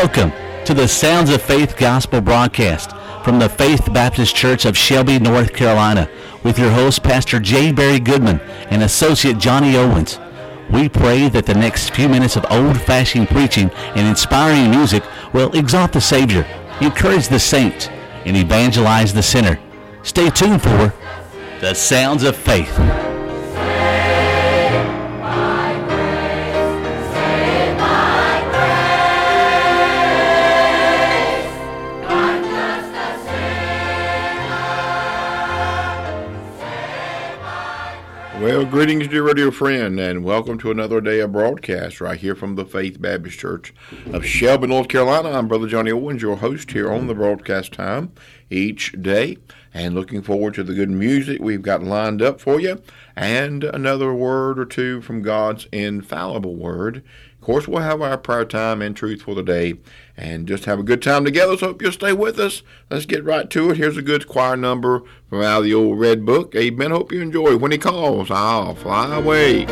Welcome to the Sounds of Faith Gospel broadcast from the Faith Baptist Church of Shelby, North Carolina, with your host, Pastor J. Barry Goodman and Associate Johnny Owens. We pray that the next few minutes of old-fashioned preaching and inspiring music will exalt the Savior, encourage the saints, and evangelize the sinner. Stay tuned for the Sounds of Faith. Well, greetings, dear radio friend, and welcome to another day of broadcast right here from the Faith Baptist Church of Shelby, North Carolina. I'm Brother Johnny Owens, your host here on the broadcast time each day, and looking forward to the good music we've got lined up for you, and another word or two from God's infallible word. Of course, we'll have our prayer time and truth for the day, and just have a good time together. So, hope you'll stay with us. Let's get right to it. Here's a good choir number from out of the old red book. Amen. Hope you enjoy. When he calls, I'll fly away.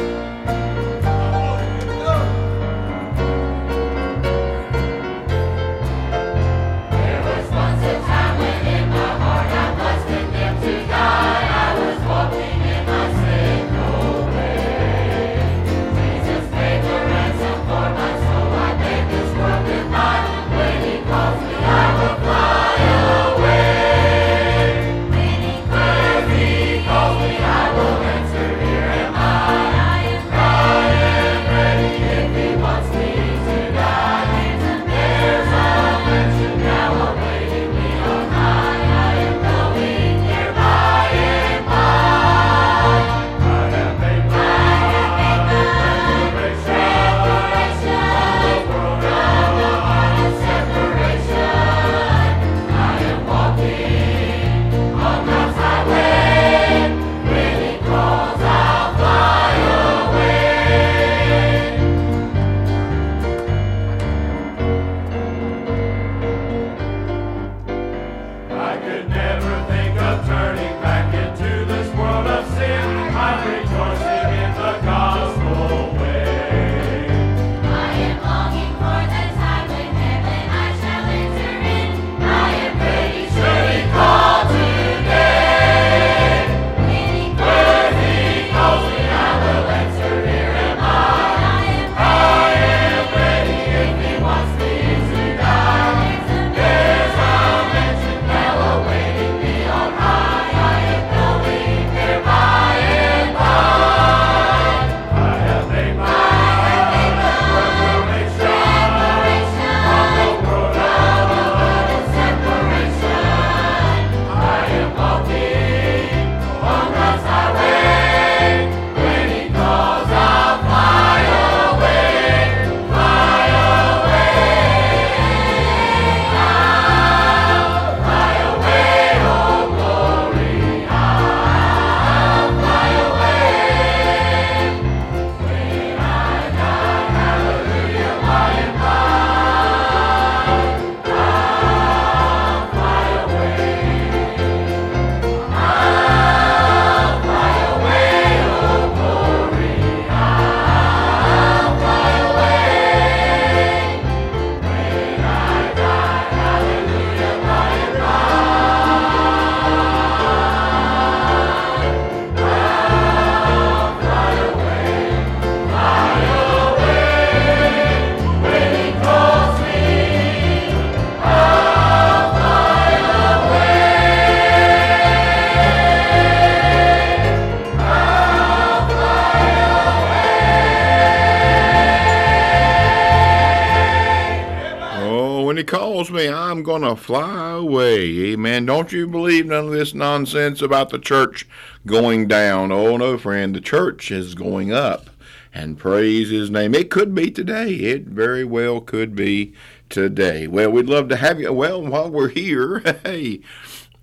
To fly away. Amen. Don't you believe none of this nonsense about the church going down. Oh, no, friend. The church is going up. And praise his name. It could be today. It very well could be today. Well, we'd love to have you. Well, while we're here, hey,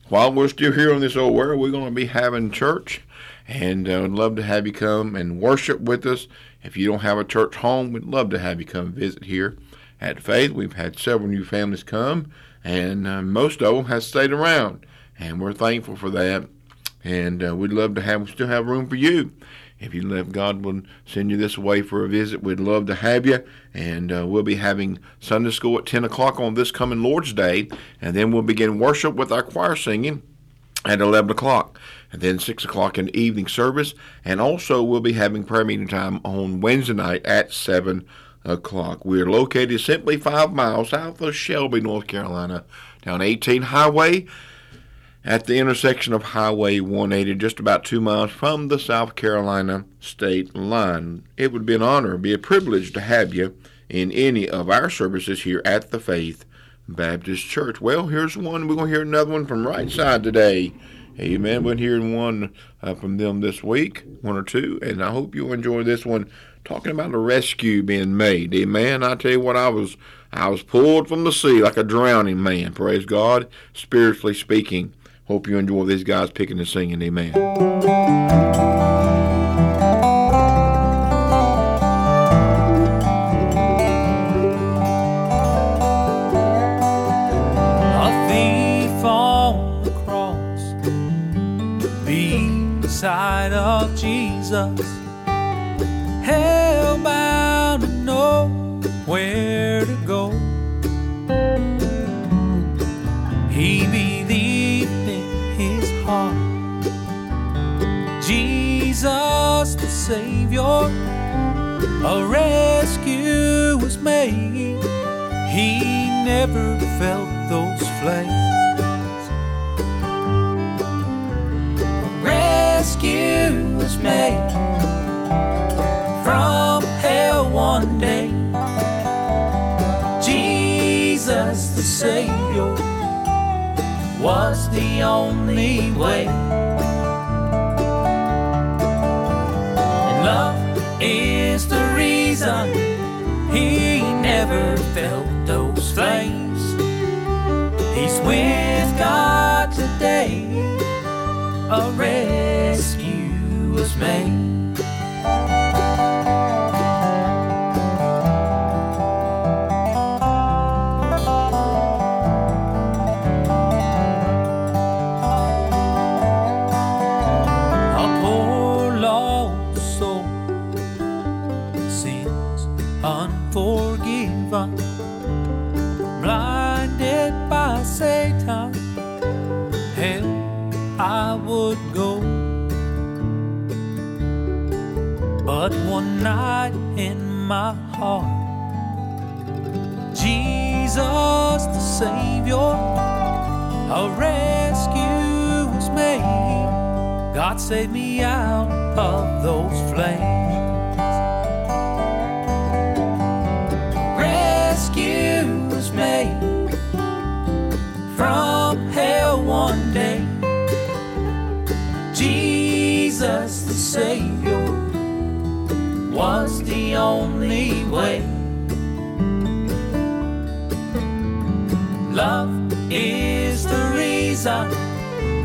while we're still here on this old world, we're going to be having church. And uh, would love to have you come and worship with us. If you don't have a church home, we'd love to have you come visit here at Faith. We've had several new families come, and uh, most of them have stayed around, and we're thankful for that. And uh, we'd love to have still have room for you. If you if God will send you this way for a visit, we'd love to have you. And uh, we'll be having Sunday school at 10 o'clock on this coming Lord's Day. And then we'll begin worship with our choir singing at 11 o'clock. And then 6 o'clock in the evening service. And also, we'll be having prayer meeting time on Wednesday night at 7 o'clock. We're located simply five miles south of Shelby, North Carolina, down 18 Highway at the intersection of Highway 180, just about two miles from the South Carolina state line. It would be an honor, be a privilege to have you in any of our services here at the Faith Baptist Church. Well, here's one. We're going to hear another one from Right Side today. Amen. We're hearing one uh, from them this week, one or two, and I hope you'll enjoy this one. Talking about a rescue being made. Amen. I tell you what, I was I was pulled from the sea like a drowning man. Praise God, spiritually speaking. Hope you enjoy these guys picking and singing. Amen. Jesus, hellbound to know where to go. He believed in his heart, Jesus the Savior, a rescue was made. He never felt those flames. Rescue was made Savior was the only way. And love is the reason he never felt those flames. He's with God today. A rescue was made. Savior was the only way. Love is the reason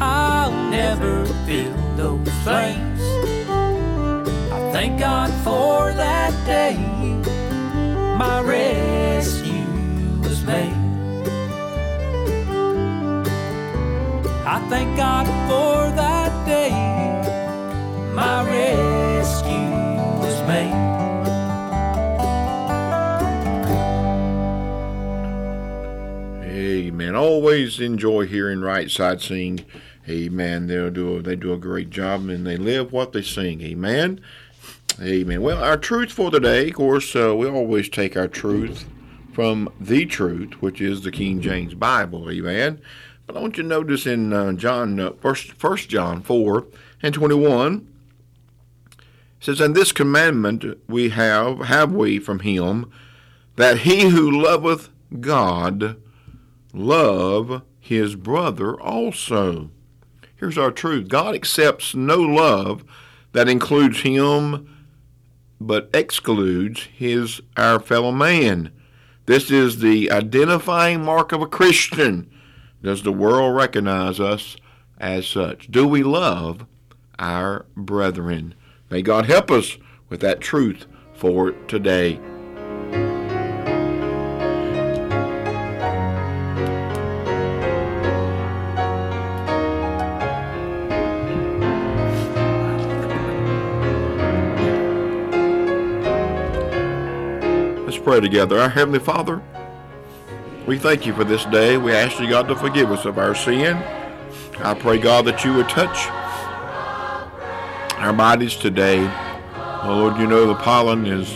I'll never feel those flames. I thank God for that day my rescue was made. I thank God for that day my rescue was made. Amen. Always enjoy hearing Right Side sing. Amen. They'll do a, they do a great job and they live what they sing. Amen. Amen. Well, our truth for today, of course, uh, we always take our truth from the truth, which is the King James Bible. Amen. But I want you to notice in uh, John, uh, first, first John four and twenty one. Says, And this commandment we have, have we from him, that he who loveth God love his brother also. Here's our truth God accepts no love that includes him but excludes his our fellow man. This is the identifying mark of a Christian. Does the world recognize us as such? Do we love our brethren? May God help us with that truth for today. Let's pray together. Our Heavenly Father, we thank you for this day. We ask you, God, to forgive us of our sin. I pray, God, that you would touch our bodies today. Oh, Lord, you know the pollen is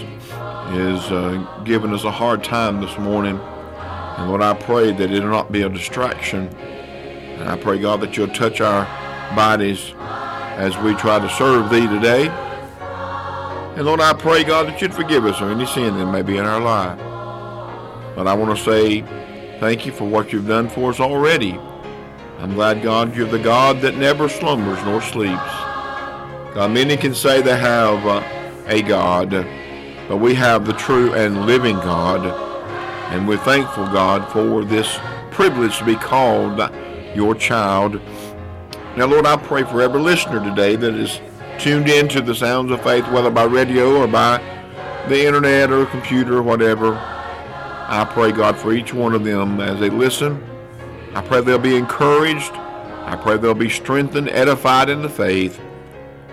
is uh, giving us a hard time this morning. And Lord, I pray that it'll not be a distraction. And I pray, God, that you'll touch our bodies as we try to serve thee today. And Lord, I pray, God, that you'd forgive us of any sin that may be in our life. But I want to say thank you for what you've done for us already. I'm glad, God, you're the God that never slumbers nor sleeps. God, many can say they have uh, a God, but we have the true and living God. And we're thankful, God, for this privilege to be called your child. Now, Lord, I pray for every listener today that is tuned in to the sounds of faith, whether by radio or by the internet or computer or whatever. I pray, God, for each one of them as they listen. I pray they'll be encouraged. I pray they'll be strengthened, edified in the faith.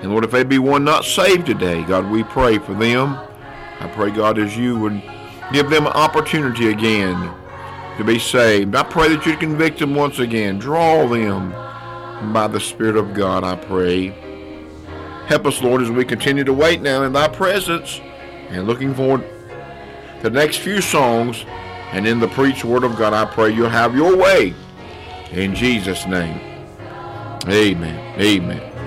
And Lord, if they be one not saved today, God, we pray for them. I pray, God, as you would give them an opportunity again to be saved. I pray that you'd convict them once again. Draw them by the Spirit of God, I pray. Help us, Lord, as we continue to wait now in thy presence and looking forward to the next few songs. And in the preached word of God, I pray you'll have your way. In Jesus' name. Amen. Amen.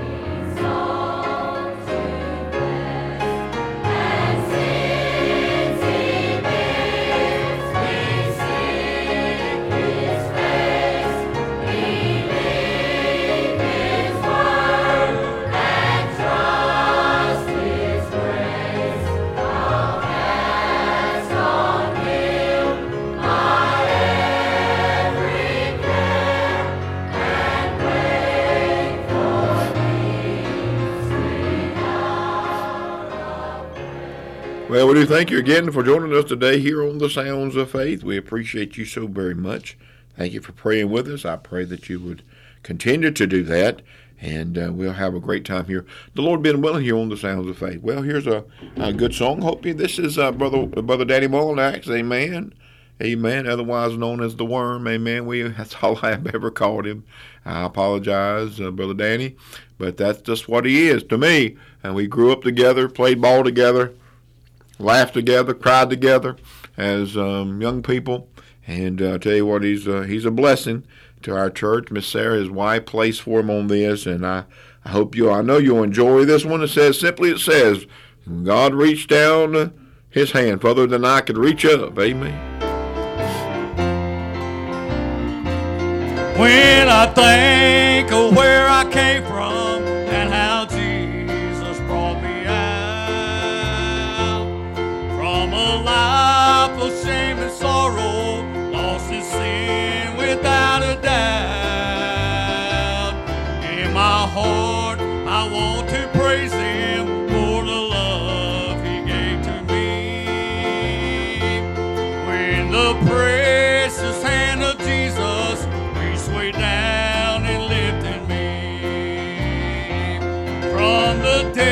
Thank you again for joining us today here on the Sounds of Faith. We appreciate you so very much. Thank you for praying with us. I pray that you would continue to do that, and uh, we'll have a great time here. The Lord being willing here on the Sounds of Faith. Well, here's a, a good song. Hope you. This is uh, brother brother Danny Mullinax. Amen. Amen. Otherwise known as the Worm. Amen. We that's all I have ever called him. I apologize, uh, brother Danny, but that's just what he is to me. And we grew up together, played ball together laughed together, cried together as um, young people. And uh, I tell you what, he's uh, he's a blessing to our church. Miss Sarah, his wife, plays for him on this, and I, I hope you, I know you'll enjoy this one. It says simply, it says, God reached down His hand further than I could reach up. Amen. When I think of where I from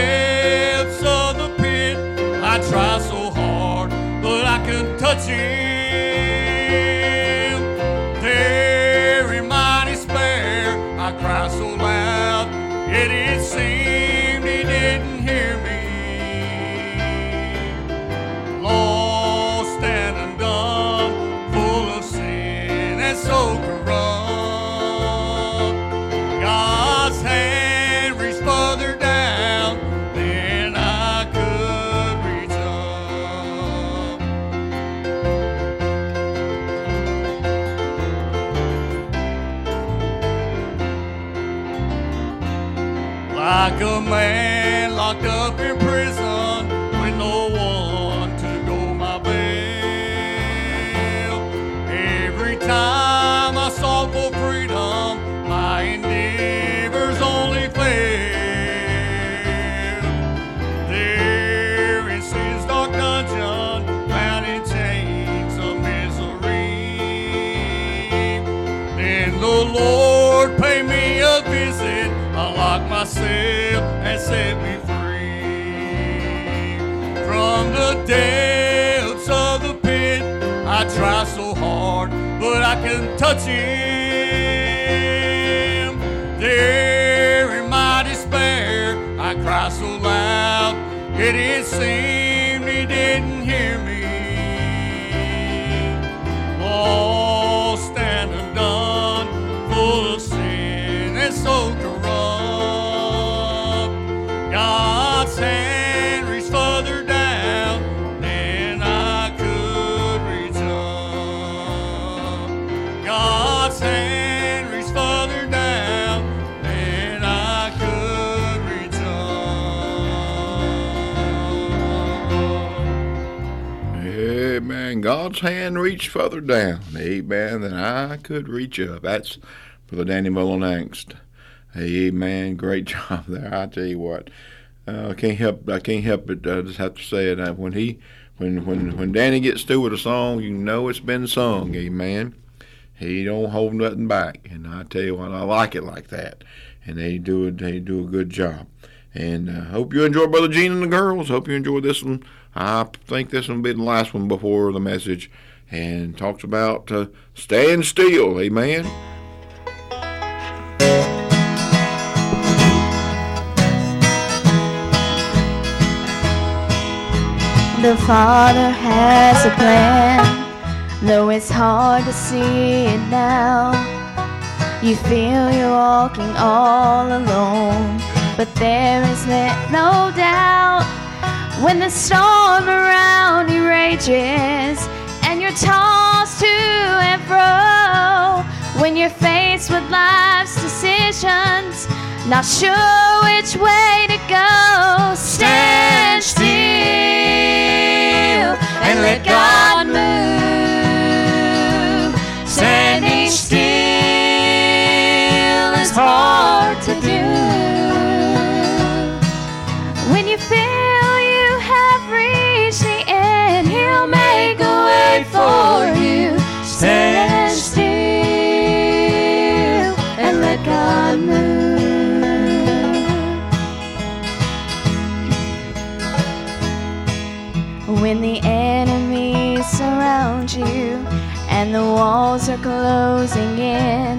depths of the pit. I try so hard, but I can touch him. There in my despair, I cry so loud, it is seen. God's hand reached further down, amen, than I could reach up. That's for the Danny Mullinax. Amen. Great job there. I tell you what, uh, I can't help. I can't help it. I just have to say it. Uh, When he, when when when Danny gets through with a song, you know it's been sung. Amen. He don't hold nothing back, and I tell you what, I like it like that. And they do it. They do a good job. And uh, hope you enjoy Brother Gene and the girls. Hope you enjoy this one. I think this one will be the last one before the message, and talks about uh, stand still. Amen. The Father has a plan, though it's hard to see it now. You feel you're walking all alone, but there is no doubt when the storm around you rages and you're tossed to and fro. When you're faced with life's decisions, not sure which way to go, stand still and let God move. Walls are closing in,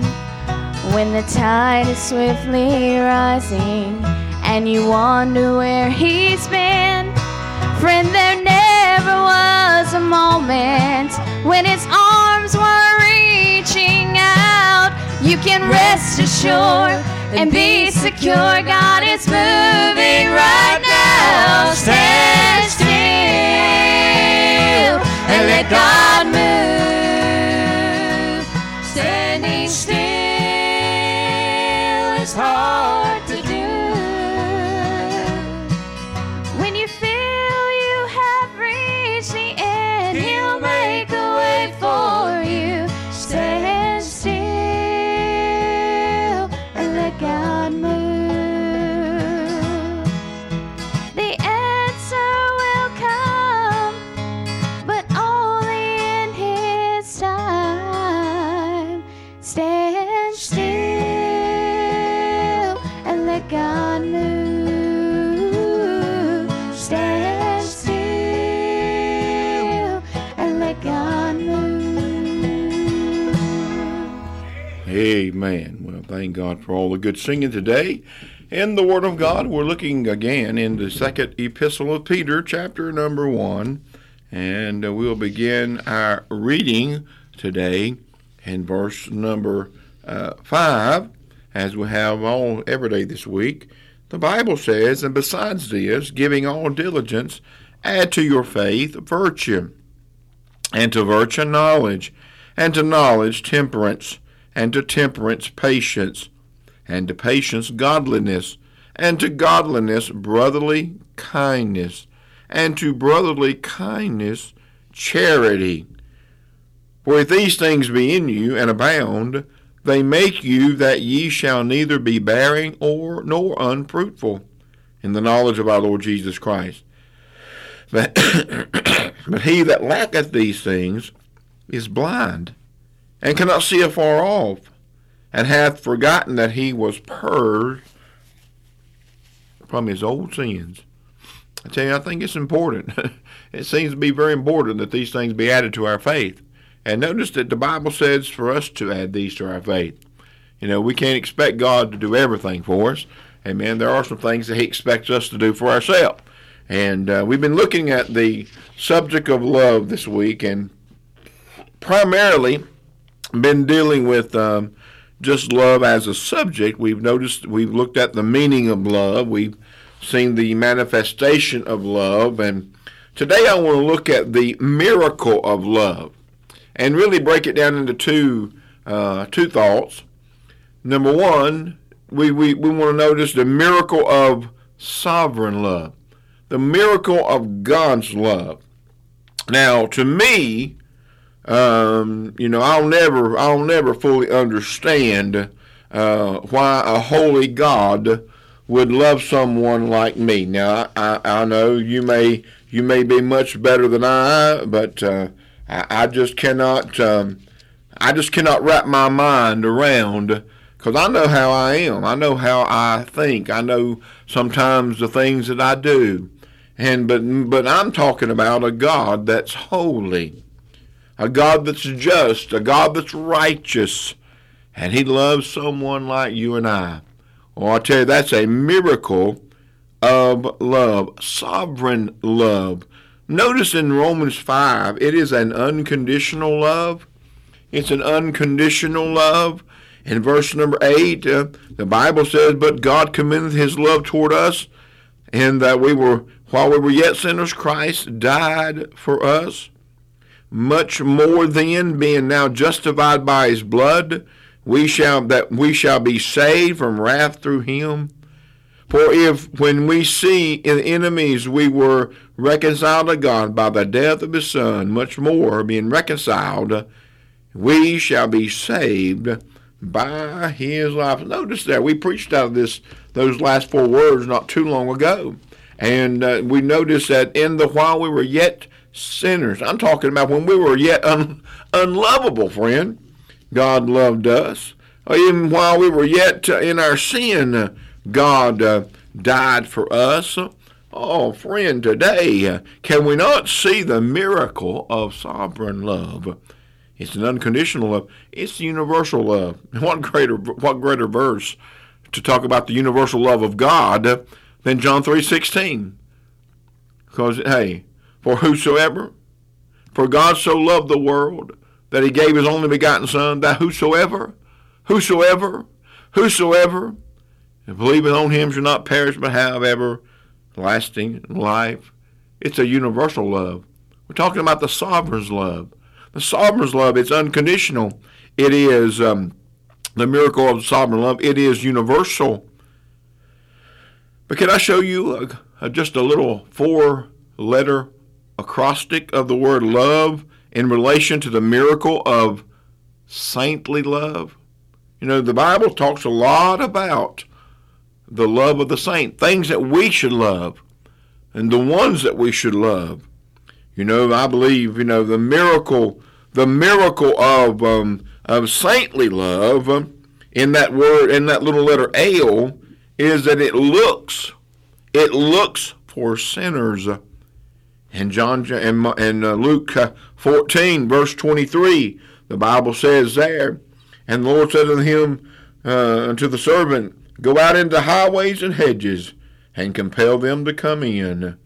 when the tide is swiftly rising and you wonder where he's been, friend, there never was a moment when his arms were reaching out. You can rest assured and be secure. God is moving right now. Stand still and let God is thank God for all the good singing today. In the Word of God, we're looking again in the second epistle of Peter, chapter number one, and we'll begin our reading today in verse number uh, five, as we have all every day this week. The Bible says, "And besides this, giving all diligence, add to your faith virtue." and to virtue knowledge, and to knowledge temperance, and to temperance patience, and to patience godliness, and to godliness brotherly kindness, and to brotherly kindness charity. For if these things be in you and abound, they make you that ye shall neither be barren or nor unfruitful in the knowledge of our Lord Jesus Christ. But, but he that lacketh these things is blind, and cannot see afar off, and hath forgotten that he was purged from his old sins. I tell you, I think it's important. it seems to be very important that these things be added to our faith. And notice that the Bible says for us to add these to our faith. You know, we can't expect God to do everything for us. Amen. There are some things that He expects us to do for ourselves. And uh, we've been looking at the subject of love this week and primarily been dealing with um, just love as a subject. We've noticed, we've looked at the meaning of love. We've seen the manifestation of love. And today I want to look at the miracle of love and really break it down into two, uh, two thoughts. Number one, we, we, we want to notice the miracle of sovereign love, the miracle of God's love. Now, to me, um, you know, I'll never, I'll never fully understand uh, why a holy God would love someone like me. Now, I, I, know you may, you may be much better than I, but uh, I, I just cannot, um, I just cannot wrap my mind around because I know how I am. I know how I think. I know sometimes the things that I do. And but but I'm talking about a God that's holy, a God that's just, a God that's righteous, and He loves someone like you and I. Well, I tell you, that's a miracle of love, sovereign love. Notice in Romans 5, it is an unconditional love. It's an unconditional love. In verse number 8, uh, the Bible says, But God commendeth his love toward us, and that we were, while we were yet sinners, Christ died for us. Much more then, being now justified by his blood, we shall that we shall be saved from wrath through him. For if when we see in enemies we were reconciled to God by the death of his son, much more being reconciled, we shall be saved by his life. Notice that we preached out of this those last four words not too long ago, and uh, we noticed that in the while we were yet sinners, I'm talking about when we were yet un, unlovable, friend. God loved us. Or even while we were yet uh, in our sin, uh, God uh, died for us. Oh, friend, today, uh, can we not see the miracle of sovereign love? It's an unconditional love. It's universal love. What greater, what greater verse to talk about the universal love of God than John three sixteen? Because hey, for whosoever, for God so loved the world that He gave His only begotten Son, that whosoever, whosoever, whosoever, and believeth on Him shall not perish but have everlasting life. It's a universal love. We're talking about the sovereign's love. The sovereign's love, it's unconditional. It is um, the miracle of sovereign love. It is universal. But can I show you a, a, just a little four letter acrostic of the word love in relation to the miracle of saintly love? You know, the Bible talks a lot about the love of the saint, things that we should love, and the ones that we should love. You know, I believe, you know, the miracle, the miracle of um, of saintly love um, in that word, in that little letter L, is that it looks, it looks for sinners. In John and in uh, Luke uh, 14, verse 23, the Bible says there, and the Lord said unto him, uh, unto the servant, Go out into highways and hedges, and compel them to come in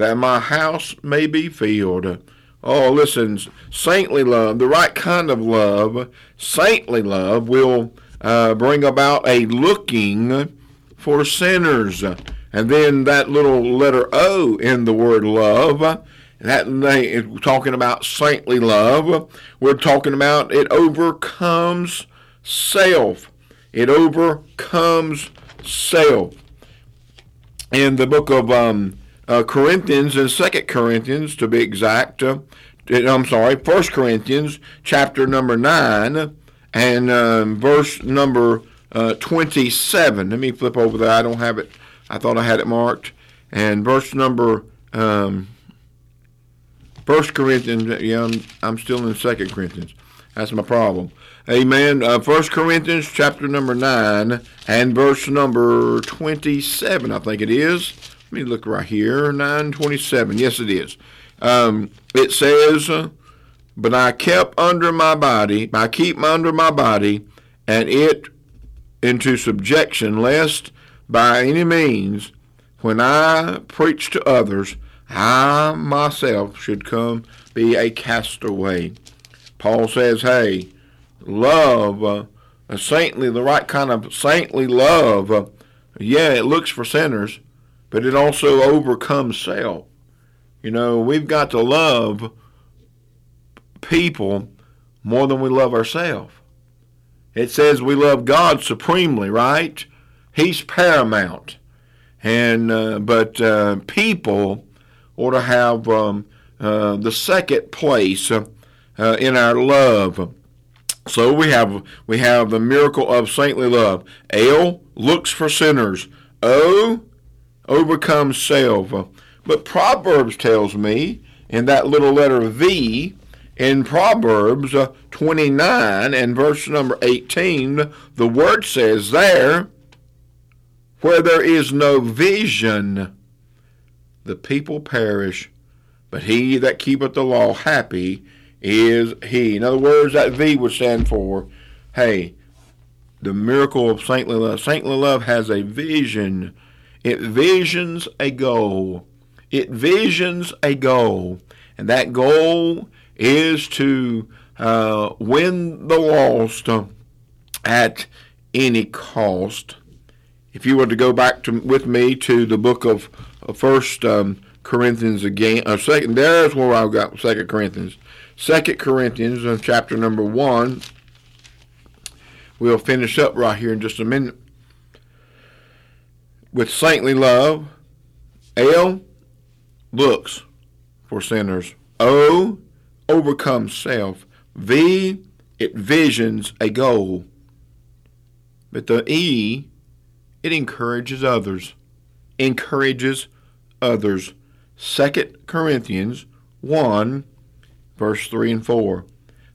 that my house may be filled. Oh, listen, saintly love, the right kind of love, saintly love will uh, bring about a looking for sinners. And then that little letter O in the word love, that talking about saintly love, we're talking about it overcomes self. It overcomes self. In the book of um, uh, Corinthians and Second Corinthians, to be exact. Uh, I'm sorry, First Corinthians, chapter number nine, and um, verse number uh, 27. Let me flip over there. I don't have it. I thought I had it marked. And verse number um, First Corinthians. Yeah, I'm, I'm still in Second Corinthians. That's my problem. Amen. Uh, First Corinthians chapter number nine and verse number twenty-seven. I think it is. Let me look right here. 927. Yes, it is. Um, it says, but I kept under my body, I keep under my body, and it into subjection, lest by any means, when I preach to others, I myself should come be a castaway. Paul says, hey, love, uh, a saintly, the right kind of saintly love, uh, yeah, it looks for sinners, but it also overcomes self. You know, we've got to love people more than we love ourselves. It says we love God supremely, right? He's paramount, and uh, but uh, people ought to have um, uh, the second place uh, uh, in our love. So we have we have the miracle of saintly love. L looks for sinners. O overcomes self. But Proverbs tells me in that little letter V in Proverbs uh, 29 and verse number 18, the word says there, where there is no vision, the people perish, but he that keepeth the law happy is he. In other words, that V would stand for, hey, the miracle of saintly love. Saintly love has a vision. It visions a goal. It visions a goal. And that goal is to uh, win the lost at any cost. If you were to go back to, with me to the book of First um, Corinthians again, or second, there's where I've got Second Corinthians. Second Corinthians, uh, chapter number one. We'll finish up right here in just a minute. With saintly love, L looks for sinners. O overcomes self. V, it visions a goal. But the E, it encourages others. Encourages others. Second Corinthians 1, verse 3 and 4.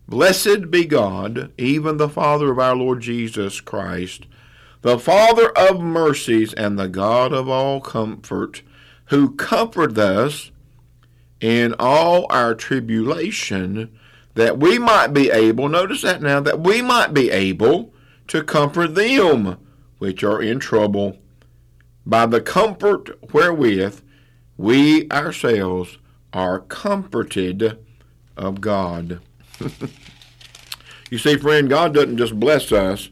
Blessed be God, even the Father of our Lord Jesus Christ, the Father of mercies and the God of all comfort, who comforted us in all our tribulation, that we might be able, notice that now, that we might be able to comfort them which are in trouble by the comfort wherewith we ourselves are comforted of God. you see, friend, God doesn't just bless us,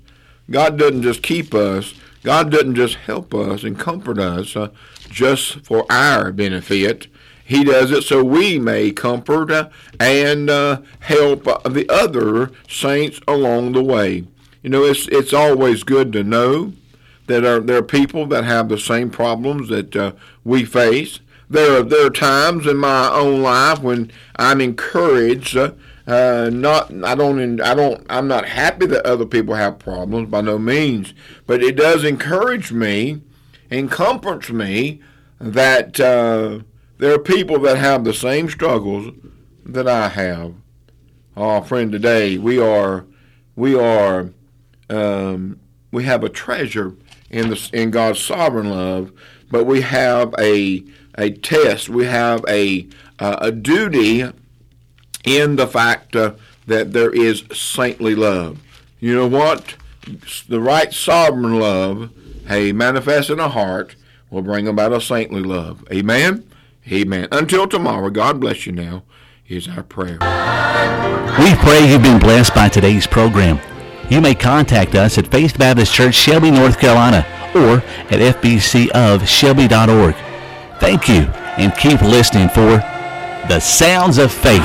God doesn't just keep us, God doesn't just help us and comfort us uh, just for our benefit. He does it so we may comfort uh, and uh, help the other saints along the way. You know, it's it's always good to know that are, there are people that have the same problems that uh, we face. There are there are times in my own life when I'm encouraged. Uh, uh, not I don't I don't I'm not happy that other people have problems by no means, but it does encourage me and comforts me that uh, there are people that have the same struggles that I have. Oh, friend, today we are we are um, we have a treasure in the in God's sovereign love, but we have a a test. We have a uh, a duty in the fact uh, that there is saintly love. You know what? The right sovereign love, hey, manifest in a heart, will bring about a saintly love. Amen. Amen. Until tomorrow, God bless you now, is our prayer. We pray you've been blessed by today's program. You may contact us at Faith Baptist Church, Shelby, North Carolina, or at fbcofshelby.org. Thank you, and keep listening for The Sounds of Faith.